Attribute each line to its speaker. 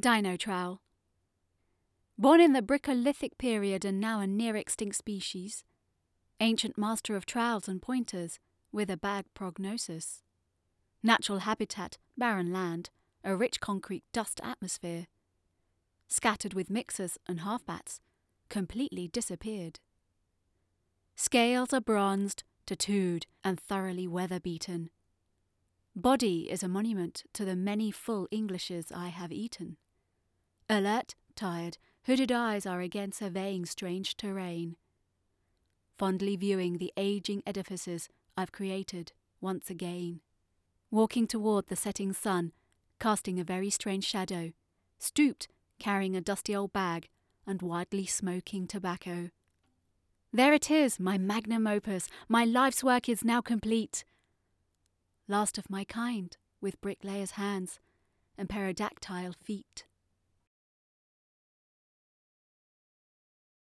Speaker 1: Dyno Trowel. Born in the Bricolithic period and now a near extinct species, ancient master of trowels and pointers with a bad prognosis. Natural habitat barren land, a rich concrete dust atmosphere. Scattered with mixers and halfbats, completely disappeared. Scales are bronzed, tattooed, and thoroughly weather beaten. Body is a monument to the many full Englishes I have eaten. Alert, tired, hooded eyes are again surveying strange terrain. Fondly viewing the aging edifices I've created once again. Walking toward the setting sun, casting a very strange shadow, stooped, carrying a dusty old bag, and widely smoking tobacco. There it is, my magnum opus, my life's work is now complete. Last of my kind, with bricklayer's hands and pterodactyl feet.